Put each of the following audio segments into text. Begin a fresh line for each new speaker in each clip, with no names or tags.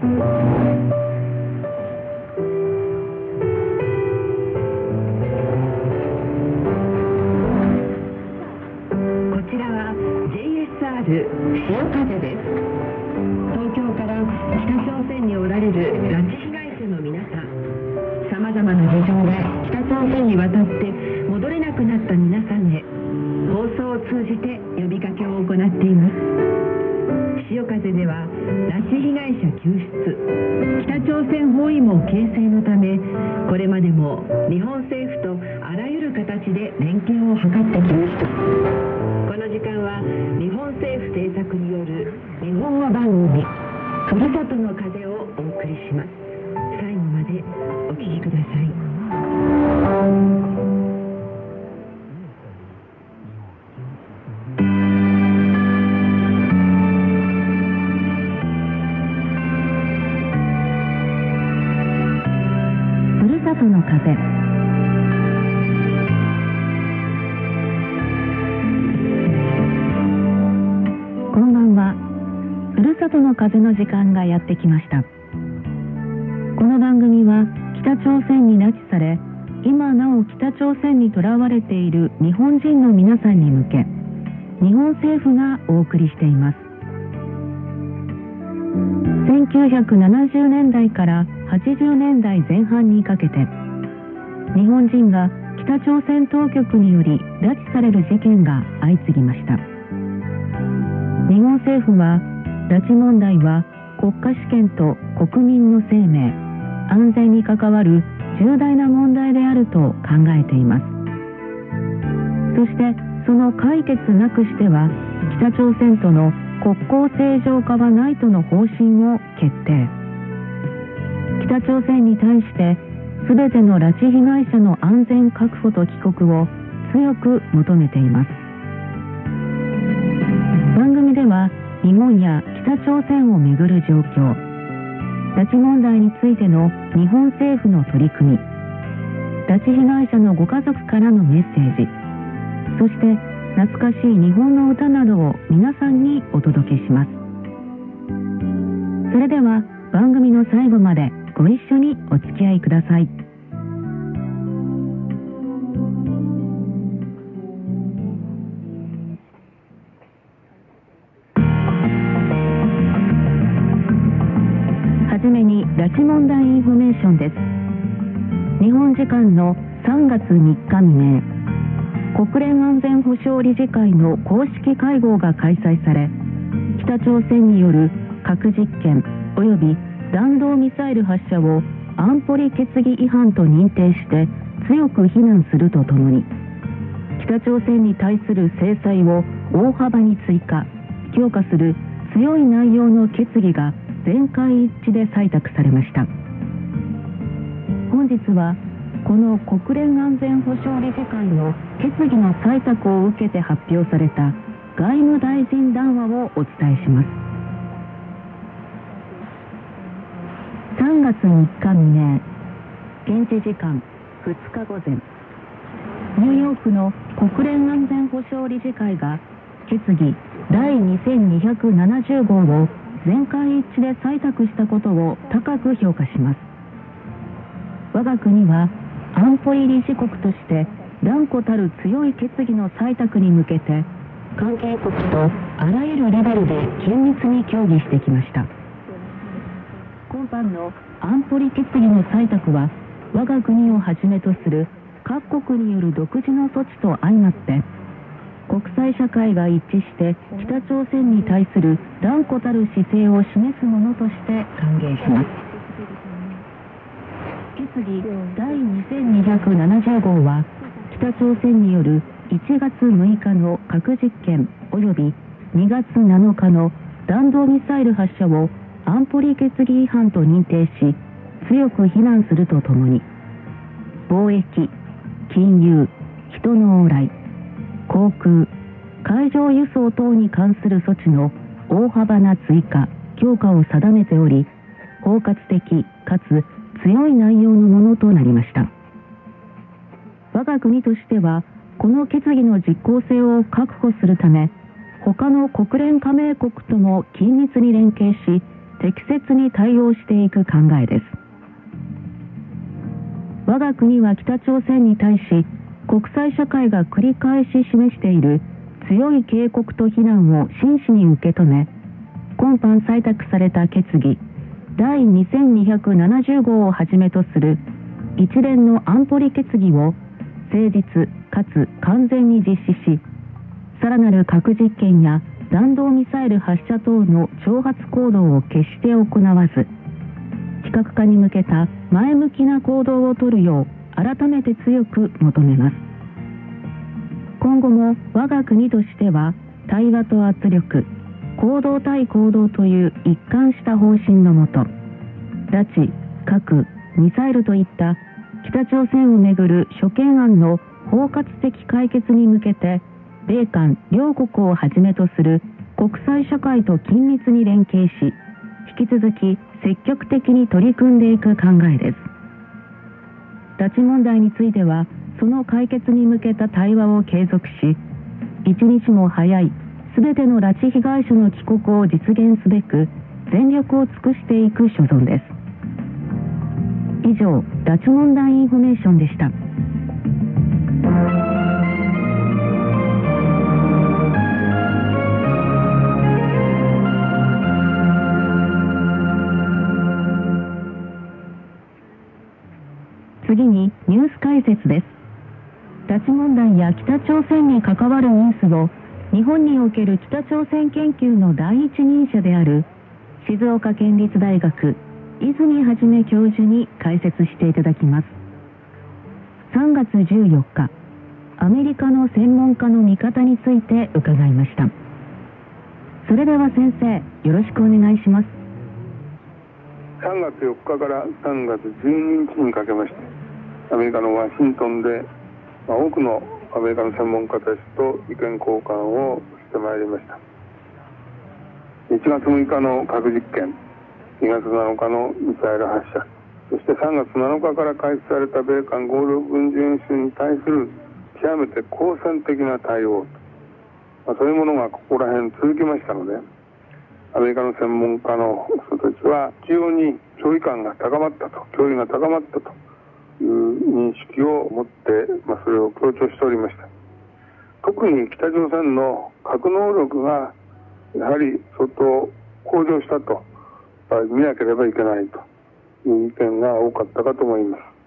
こちらは JSR 潮風ですやってきました。この番組は北朝鮮に拉致され今なお北朝鮮にとらわれている日本人の皆さんに向け日本政府がお送りしています。1970年代から80年代前半にかけて日本人が北朝鮮当局により拉致される事件が相次ぎました。日本政府は拉致問題は国家主権と国民の生命安全に関わる重大な問題であると考えています。そしてその解決なくしては北朝鮮との国交正常化はないとの方針を決定。北朝鮮に対して全ての拉致被害者の安全確保と帰国を強く求めています。日本や北朝鮮をめぐる状況。拉致問題についての日本政府の取り組み。拉致被害者のご家族からのメッセージ。そして懐かしい日本の歌などを皆さんにお届けします。それでは番組の最後までご一緒にお付き合いください。問題インフォメーションです。日本時間の3月3日未明国連安全保障理事会の公式会合が開催され北朝鮮による核実験及び弾道ミサイル発射を安保理決議違反と認定して強く非難するとともに北朝鮮に対する制裁を大幅に追加強化する強い内容の決議が全会一致で採択されました。本日はこの国連安全保障理事会の決議の採択を受けて発表された外務大臣談話をお伝えします。3月3日未明現地時間2日午前ニューヨークの国連安全保障理事会が決議第2270号を全会一致で採択したことを高く評価します。我が国は安保理理事国として断固たる強い決議の採択に向けて関係国とあらゆるレベルで緊密に協議してきました。今般の安保理決議の採択は我が国をはじめとする各国による独自の措置と相まって国際社会が一致して北朝鮮に対する断固たる姿勢を示すものとして歓迎します。決議第2270号は北朝鮮による1月6日の核実験及び2月7日の弾道ミサイル発射を安保理決議違反と認定し強く非難するとともに貿易金融人の往来航空海上輸送等に関する措置の大幅な追加強化を定めており包括的かつ強い内容のものとなりました。我が国としてはこの決議の実効性を確保するため他の国連加盟国とも緊密に連携し適切に対応していく考えです。我が国は北朝鮮に対し国際社会が繰り返し示している強い警告と非難を真摯に受け止め今般採択された決議第2270号をはじめとする一連の安保理決議を誠実かつ完全に実施しさらなる核実験や弾道ミサイル発射等の挑発行動を決して行わず非核化に向けた前向きな行動をとるよう改めて強く求めます。今後も我が国としては対話と圧力行動対行動という一貫した方針のもと拉致核ミサイルといった北朝鮮をめぐる諸懸案の包括的解決に向けて米韓両国をはじめとする国際社会と緊密に連携し引き続き積極的に取り組んでいく考えです。拉致問題についてはその解決に向けた対話を継続し一日も早い全ての拉致被害者の帰国を実現すべく全力を尽くしていく所存です。以上拉致問題インフォメーションでした。次にニュース解説です。拉致問題や北朝鮮に関わるニュースを日本における北朝鮮研究の第一人者である静岡県立大学泉はじめ教授に解説していただきます。3月14日アメリカの専門家の見方について伺いました。それでは先生よろしくお願いします。
3月4日から3月12日にかけましてアメリカのワシントンで、まあ、多くのアメリカの専門家たちと意見交換をしてまいりました。1月6日の核実験2月7日のミサイル発射そして3月7日から開始された米韓合同軍事演習に対する極めて好戦的な対応、まあ、そういうものがここら辺続きましたのでアメリカの専門家の人たちは非常に距離感が高まったと距離が高まったという認識を持って、まあ、それを強調しておりました。特に北朝鮮の核能力がやはり相当向上したと見なければいけないという意見が多かったかと思います。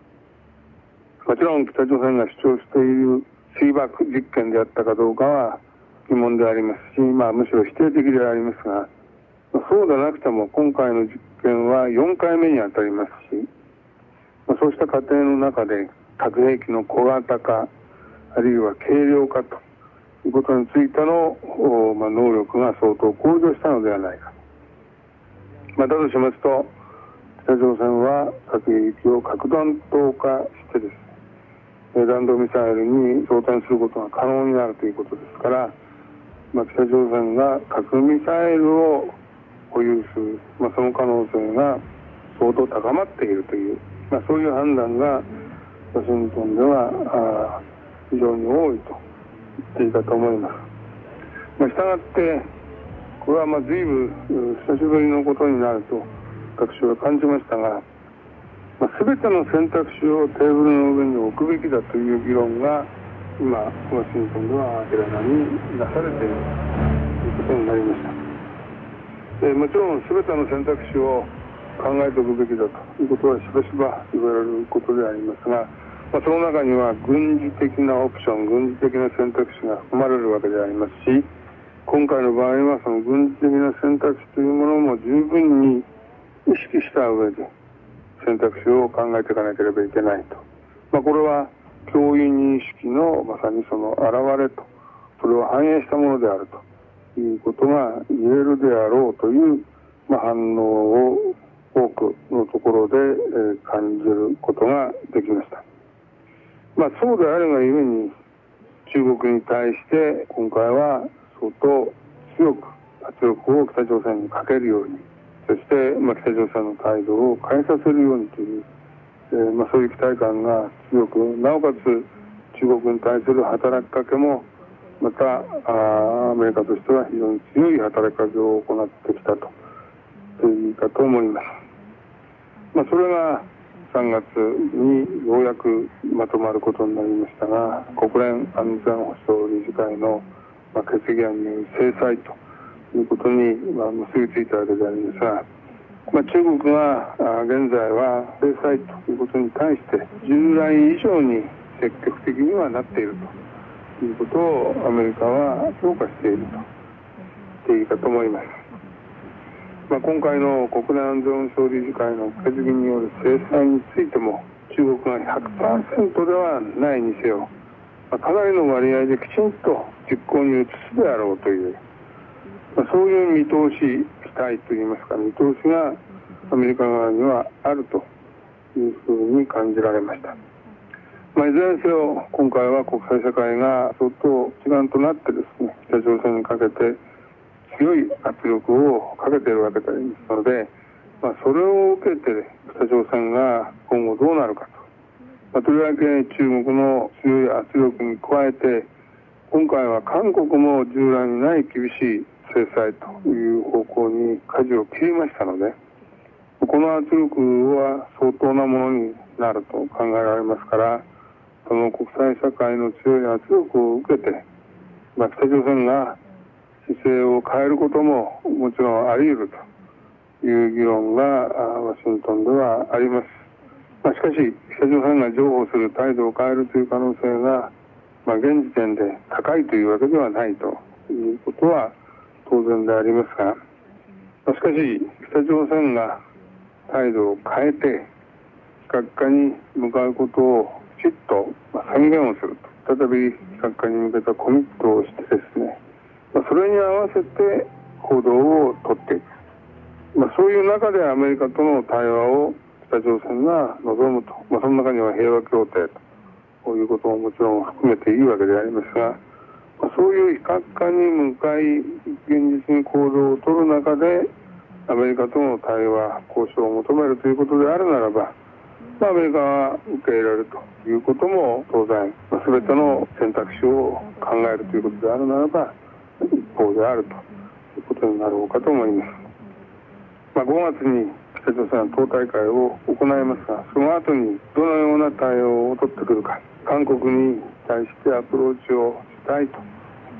もちろん北朝鮮が主張している水爆実験であったかどうかは疑問でありますし、まあ、むしろ否定的でありますがそうでなくても今回の実験は4回目にあたりますしそうした過程の中で核兵器の小型化あるいは軽量化ということについての、まあ、能力が相当向上したのではないか、まあ、だとしますと北朝鮮は核兵器を核弾頭化してですね弾道ミサイルに装填することが可能になるということですから、まあ、北朝鮮が核ミサイルを保有する、まあ、その可能性が相当高まっているというまあ、そういう判断がワシントンでは非常に多いと言っていたと思います。まあ、したがってこれはまあ随分久しぶりのことになると私は感じましたが、まあ、全ての選択肢をテーブルの上に置くべきだという議論が今ワシントンでは明らかになされているということになりました。でもちろん全ての選択肢を考えておくべきだということはしばしば言われることでありますが、まあ、その中には軍事的なオプション軍事的な選択肢が含まれるわけでありますし今回の場合はその軍事的な選択肢というものも十分に意識した上で選択肢を考えていかなければいけないと、まあ、これは教員認識のまさにその表れとそれを反映したものであるということが言えるであろうという、まあ、反応を多くのところで、えー、感じることができました。まあ、そうであるがゆえに中国に対して今回は相当強く圧力を北朝鮮にかけるようにそして、まあ、北朝鮮の態度を変えさせるようにという、えー、まあ、そういう期待感が強くなおかつ中国に対する働きかけもまたあアメリカとしては非常に強い働きかけを行ってきたとといいかと思います。まあ、それが3月にようやくまとまることになりましたが、国連安全保障理事会の、決議案による制裁ということに、結びついたわけでありますが、まあ、中国が現在は制裁ということに対して従来以上に積極的にはなっているということをアメリカは評価していると言っていいかと思います。まあ、今回の国連安全保障理事会の決議による制裁についても中国が100%ではないにせよ、まあ、かなりの割合できちんと実行に移すであろうという、まあ、そういう見通し期待といいますか見通しがアメリカ側にはあるというふうに感じられました。まあ、いずれにせよ今回は国際社会が相当一丸となってですね北朝鮮にかけて強い圧力をかけているわけですので、まあ、それを受けて北朝鮮が今後どうなるかと、まあ、とりわけ中国の強い圧力に加えて今回は韓国も従来にない厳しい制裁という方向に舵を切りましたのでこの圧力は相当なものになると考えられますからその国際社会の強い圧力を受けて、まあ、北朝鮮が姿勢を変えることももちろんあり得るという議論がワシントンではあります。まあ、しかし、北朝鮮が譲歩する態度を変えるという可能性が、まあ、現時点で高いというわけではないということは当然でありますが、まあ、しかし、北朝鮮が態度を変えて、非核化に向かうことをきちっと宣言をすると、再び非核化に向けたコミットをしてですね、まそれに合わせて行動をとっていく、まあ、そういう中でアメリカとの対話を北朝鮮が望むと、まあ、その中には平和協定ということももちろん含めていいわけでありますが、まあ、そういう非核化に向かい現実に行動をとる中でアメリカとの対話交渉を求めるということであるならば、まあ、アメリカは受け入れるということも当然、まあ、全ての選択肢を考えるということであるならば方であるということになろうかと思います。まあ、5月に北朝鮮は党大会を行いますが、その後にどのような対応を取ってくるか、韓国に対してアプローチをしたいと、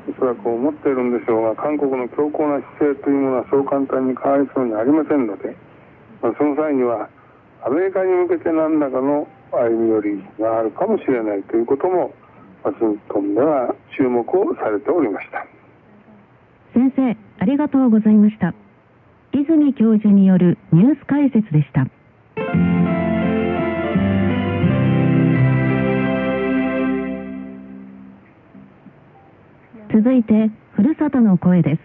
おそらく思っているんでしょうが、韓国の強硬な姿勢というものはそう簡単に変わりそうにありませんので、まあ、その際には、アメリカに向けて何らかの歩み寄りがあるかもしれないということも、ワシントンでは注目をされておりました。
先生、ありがとうございました。泉教授によるニュース解説でした。続いて、ふるさとの声です。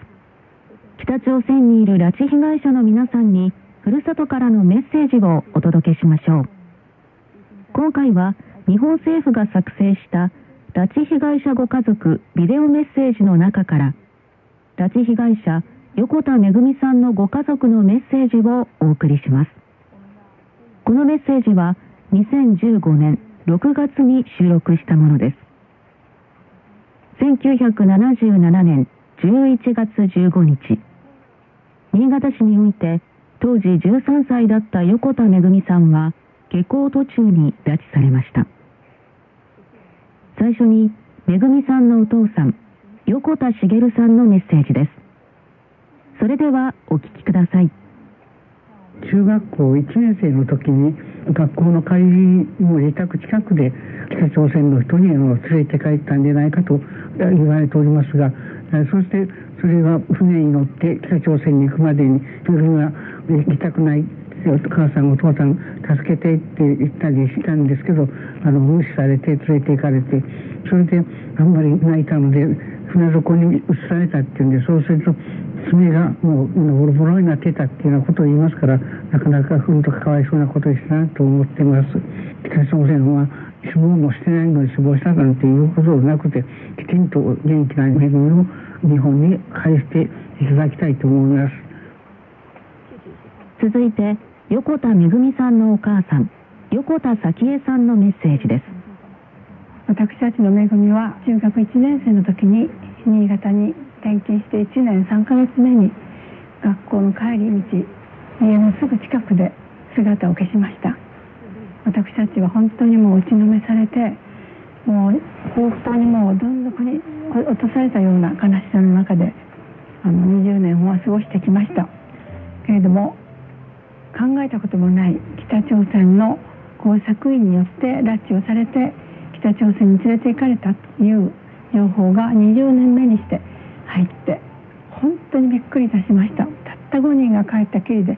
北朝鮮にいる拉致被害者の皆さんに、ふるさとからのメッセージをお届けしましょう。今回は、日本政府が作成した拉致被害者ご家族ビデオメッセージの中から、拉致被害者横田めぐみさんのご家族のメッセージをお送りします。このメッセージは2015年6月に収録したものです。1977年11月15日。新潟市において当時13歳だった横田めぐみさんは下校途中に拉致されました。最初にめぐみさんのお父さん横田茂さんのメッセージです。それではお聞きください。
中学校1年生の時に学校の帰りの自宅近くで北朝鮮の人に連れて帰ったんじゃないかと言われておりますがそしてそれが船に乗って北朝鮮に行くまでに自分は行きたくない。お母さんお父さん助けてって言ったりしたんですけどあの無視されて連れて行かれてそれであんまり泣いたので船底に移されたっていうんでそうすると爪がもうボロボロになってたっていうようなことを言いますからなかなかふんとかわいそうなことしたなと思ってます。北朝鮮は死亡もしてないのに死亡したなんていうことなくてきちんと元気な恵みを日本に返していただきたいと思います。
続いて横田めぐみさんのお母さん横田早紀江さんのメッセージです。
私たちの恵みは中学1年生の時に新潟に転勤して1年3ヶ月目に学校の帰り道家のすぐ近くで姿を消しました。私たちは本当にもう打ちのめされてもう本当にもうどん底に落とされたような悲しさの中であの20年は過ごしてきました。けれども考えたこともない北朝鮮の工作員によって拉致をされて北朝鮮に連れて行かれたという情報が20年目にして入って本当にびっくりいたしましたたった5人が帰ったきりで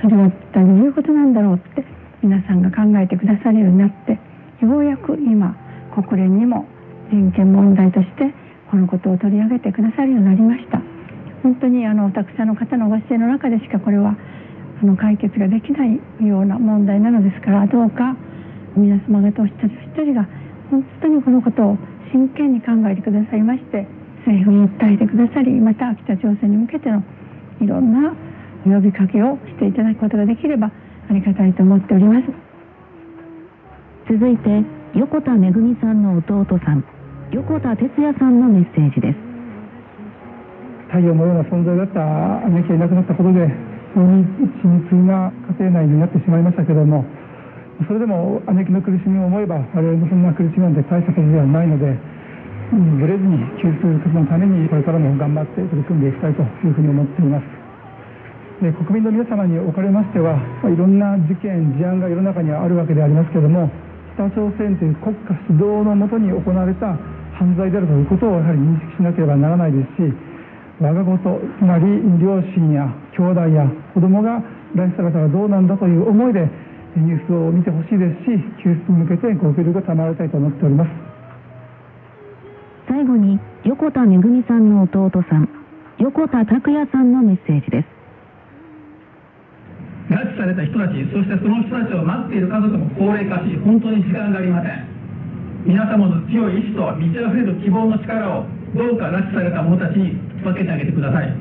それは一体どういうことなんだろうって皆さんが考えてくださるようになってようやく今国連にも人権問題としてこのことを取り上げてくださるようになりました本当にあのたくさんの方のご支援の中でしかこれはあの解決ができないような問題なのですからどうか皆様方お一人お一人が本当にこのことを真剣に考えてくださいまして政府に訴えてくださりまた北朝鮮に向けてのいろんな呼びかけをしていただくことができればありがたいと思っております。
続いて横田めぐみさんの弟さん横田哲也さんのメッセージです。
太陽のような存在だった姉貴がいなくなったことで非常に鎮痛な家庭内になってしまいましたけどもそれでも姉貴の苦しみを思えば我々もそんな苦しみなんて大したことではないのでぶれずに救出活動のためにこれからも頑張って取り組んでいきたいというふうに思っています。で国民の皆様におかれましてはいろんな事件事案が世の中にはあるわけでありますけれども北朝鮮という国家主導のもとに行われた犯罪であるということをやはり認識しなければならないですし我が事つまり両親や兄弟や子供がらしさ方がどうなんだという思いでニュースを見てほしいですし救出に向けてご協力を賜りたいと思っております。
最後に横田めぐみさんの弟さん横田拓也さんのメッセージです。
拉致された人たちそしてその人たちを待っている家族も高齢化し本当に時間がありません。皆様の強い意志と満ち溢れる希望の力をどうか拉致された者たちに分けてあげてください。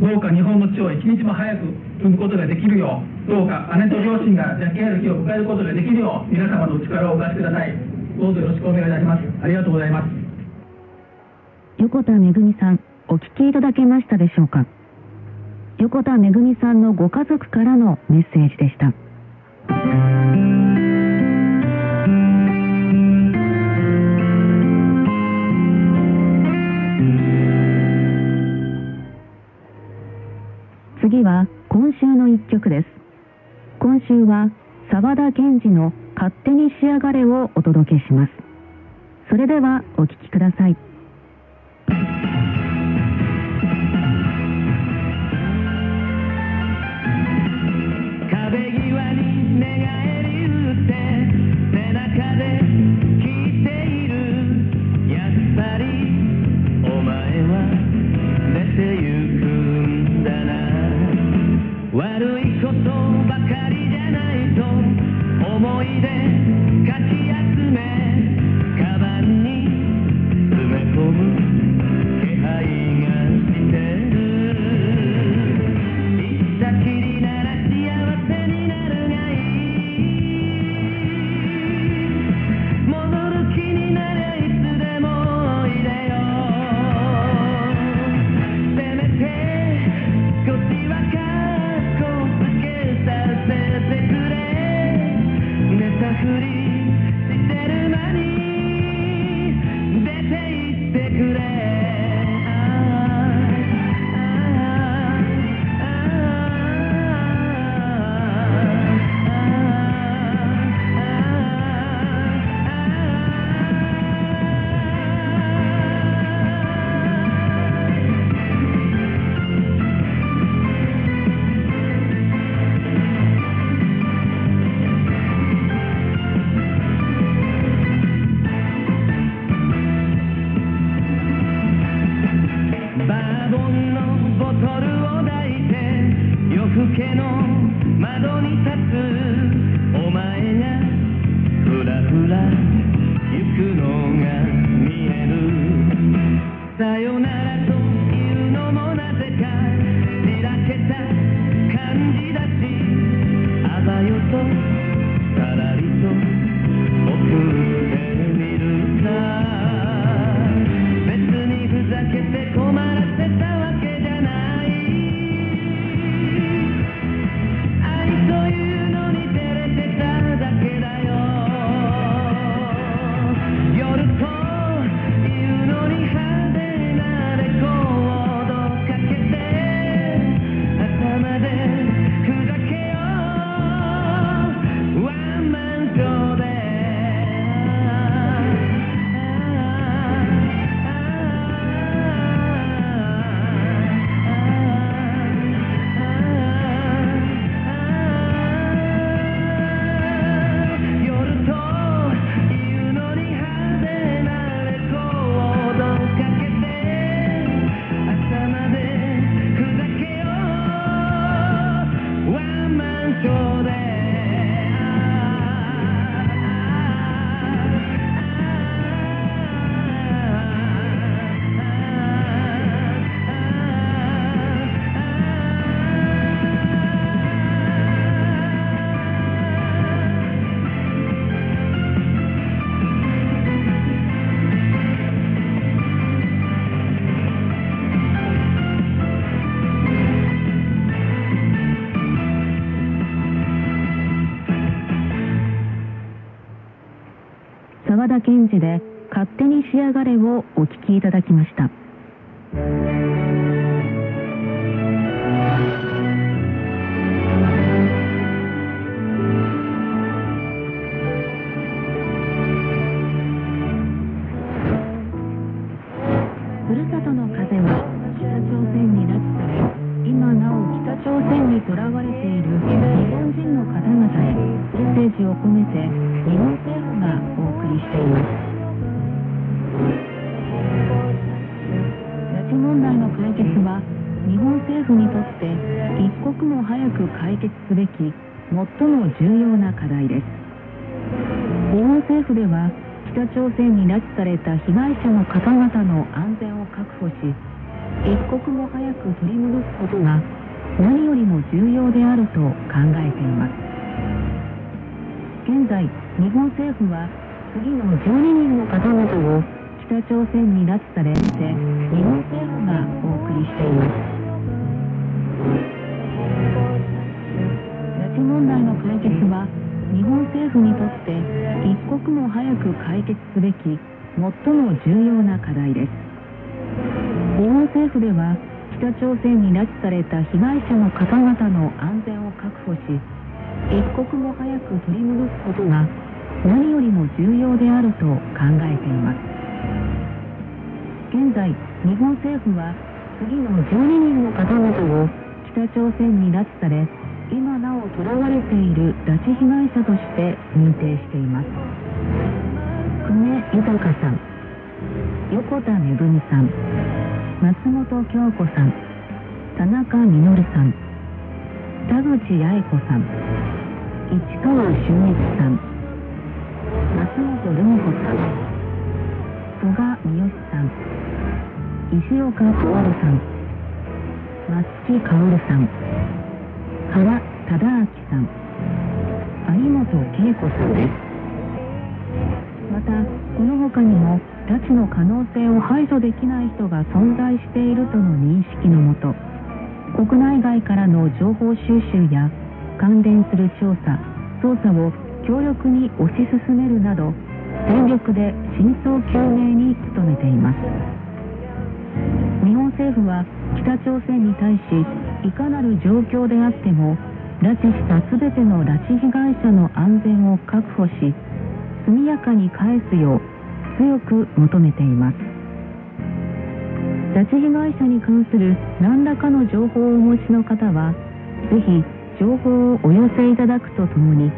どうか日本の地を一日も早く踏むことができるようどうか姉と両親が抱き合える日を迎えることができるよう皆様のお力をお貸しください。どうぞよろしくお願いいたします。ありがとうございます。
横田めぐみさんお聞きいただけましたでしょうか？横田めぐみさんのご家族からのメッセージでした。曲です。今週は沢田賢治の勝手に仕上がれをお届けします。それではお聴きください。Daddy.
田健二で勝手に仕上がれをお聴きいただきました。一刻も早く解決すべき最も重要な課題です。日本政府では北朝鮮に拉致された被害者の方々の安全を確保し一刻も早く取り戻すことが何よりも重要であると考えています。現在日本政府は次の12人の方々を北朝鮮に拉致されて日本政府がお送りしています。拉致問題の解決は日本政府にとって一刻も早く解決すべき最も重要な課題です。日本政府では北朝鮮に拉致された被害者の方々の安全を確保し一刻も早く取り戻すことが何よりも重要であると考えています。現在日本政府は次の12人の方々を北朝鮮に拉致され今なお囚われている拉致被害者として認定しています。久米豊さん横田めぐみさん松本京子さん田中稔さん田口八重子さん市川俊一さん松本留美子さん戸賀三好さん石岡徹さん松木薫さん原忠明さん。有本恵子さんです。またこの他にも拉致の可能性を排除できない人が存在しているとの認識のもと国内外からの情報収集や関連する調査捜査を強力に推し進めるなど全力で真相究明に努めています。日本政府は北朝鮮に対しいかなる状況であっても拉致した全ての拉致被害者の安全を確保し速やかに返すよう強く求めています。拉致被害者に関する何らかの情報をお持ちの方はぜひ情報をお寄せいただくとともに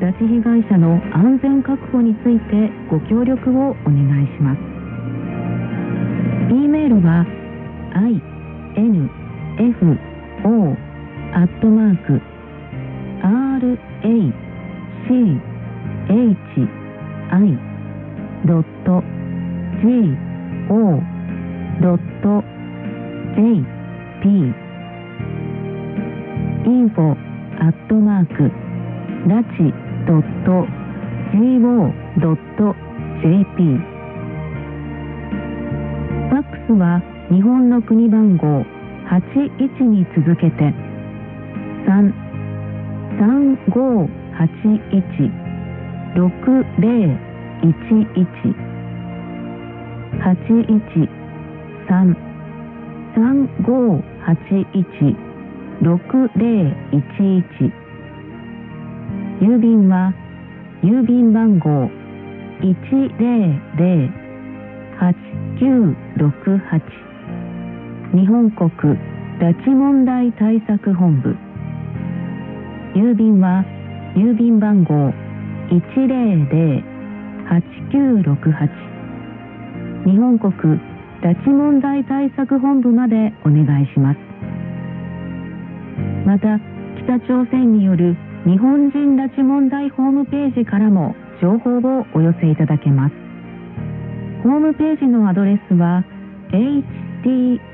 拉致被害者の安全確保についてご協力をお願いします。e メールは FO アットマーク rachi ドット go ドット jp info アットマークラチドット go ドット jp ファックスは日本の国番号81に続けて。3 3581 6011 81 3 3581 6011郵便は郵便番号100-8968日本国拉致問題対策本部。郵便は郵便番号100-8968日本国拉致問題対策本部までお願いします。また北朝鮮による日本人拉致問題ホームページからも情報をお寄せいただけます。ホームページのアドレスは http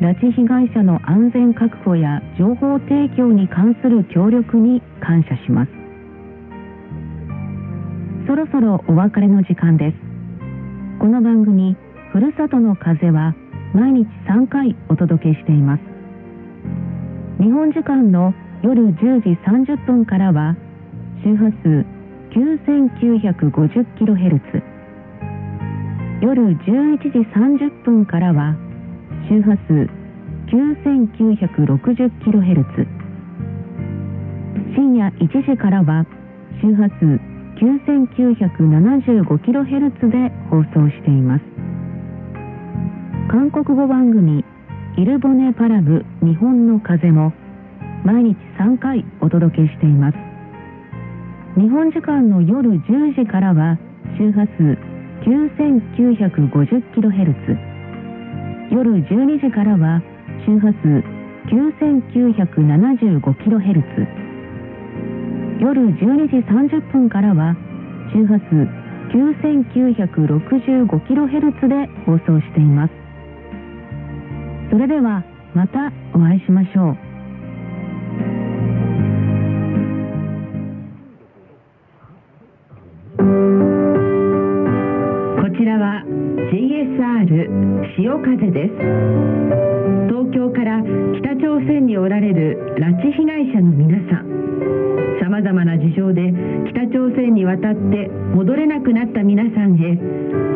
拉致被害者の安全確保や情報提供に関する協力に感謝します。そろそろお別れの時間です。この番組ふるさとの風は毎日3回お届けしています。日本時間の夜10時30分からは周波数 9950kHz 夜11時30分からは周波数 9960kHz 深夜1時からは周波数 9975kHz で放送しています。韓国語番組イルボネパラブ日本の風も毎日3回お届けしています。日本時間の夜10時からは周波数 9950kHz 夜12時からは周波数 9975kHz 夜12時30分からは周波数 9965kHz で放送しています。それではまたお会いしましょう。
る潮風です。東京から北朝鮮におられる拉致被害者の皆さんさまざまな事情で北朝鮮に渡って戻れなくなった皆さんへ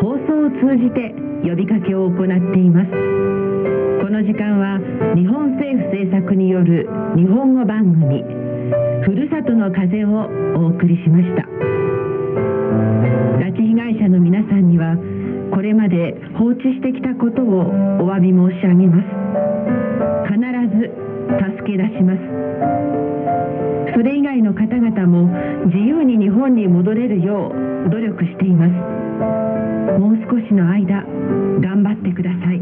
放送を通じて呼びかけを行っています。この時間は日本政府制作による日本語番組「ふるさとの風」をお送りしました。拉致被害者の皆さんにはこれまで放置してきたことをお詫び申し上げます。必ず助け出します。それ以外の方々も自由に日本に戻れるよう努力しています。もう少しの間頑張ってください。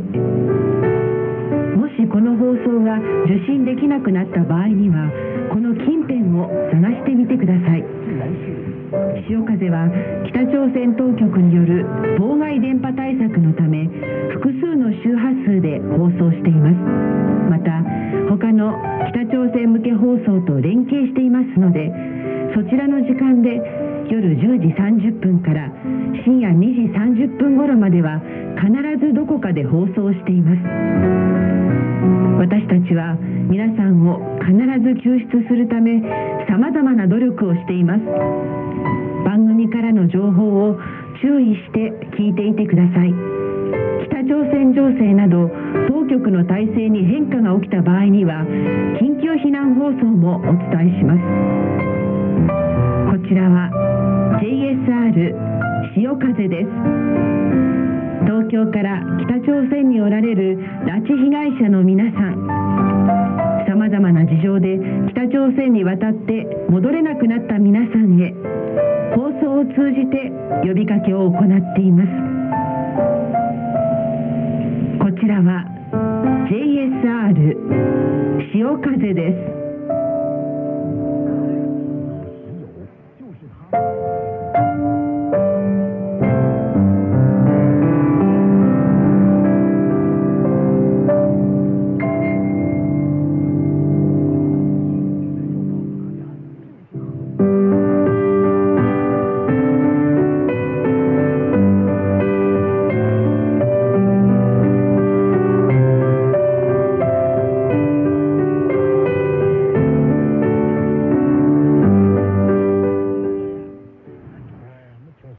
もしこの放送が受信できなくなった場合にはこの近辺を探してみてください。潮風は北朝鮮当局による妨害電波対策のため複の周波数で放送しています。また他の北朝鮮向け放送と連携していますのでそちらの時間で夜10時30分から深夜2時30分頃までは必ずどこかで放送しています。私たちは皆さんを必ず救出するため様々な努力をしています。番組からの情報を注意して聞いていてください。北朝鮮情勢など当局の体制に変化が起きた場合には緊急避難放送もお伝えします。こちらは JSR 潮風です。東京から北朝鮮におられる拉致被害者の皆さん。さまざまな事情で北朝鮮に渡って戻れなくなった皆さんへ。放送を通じて呼びかけを行っています。こちらは JSR 潮風です。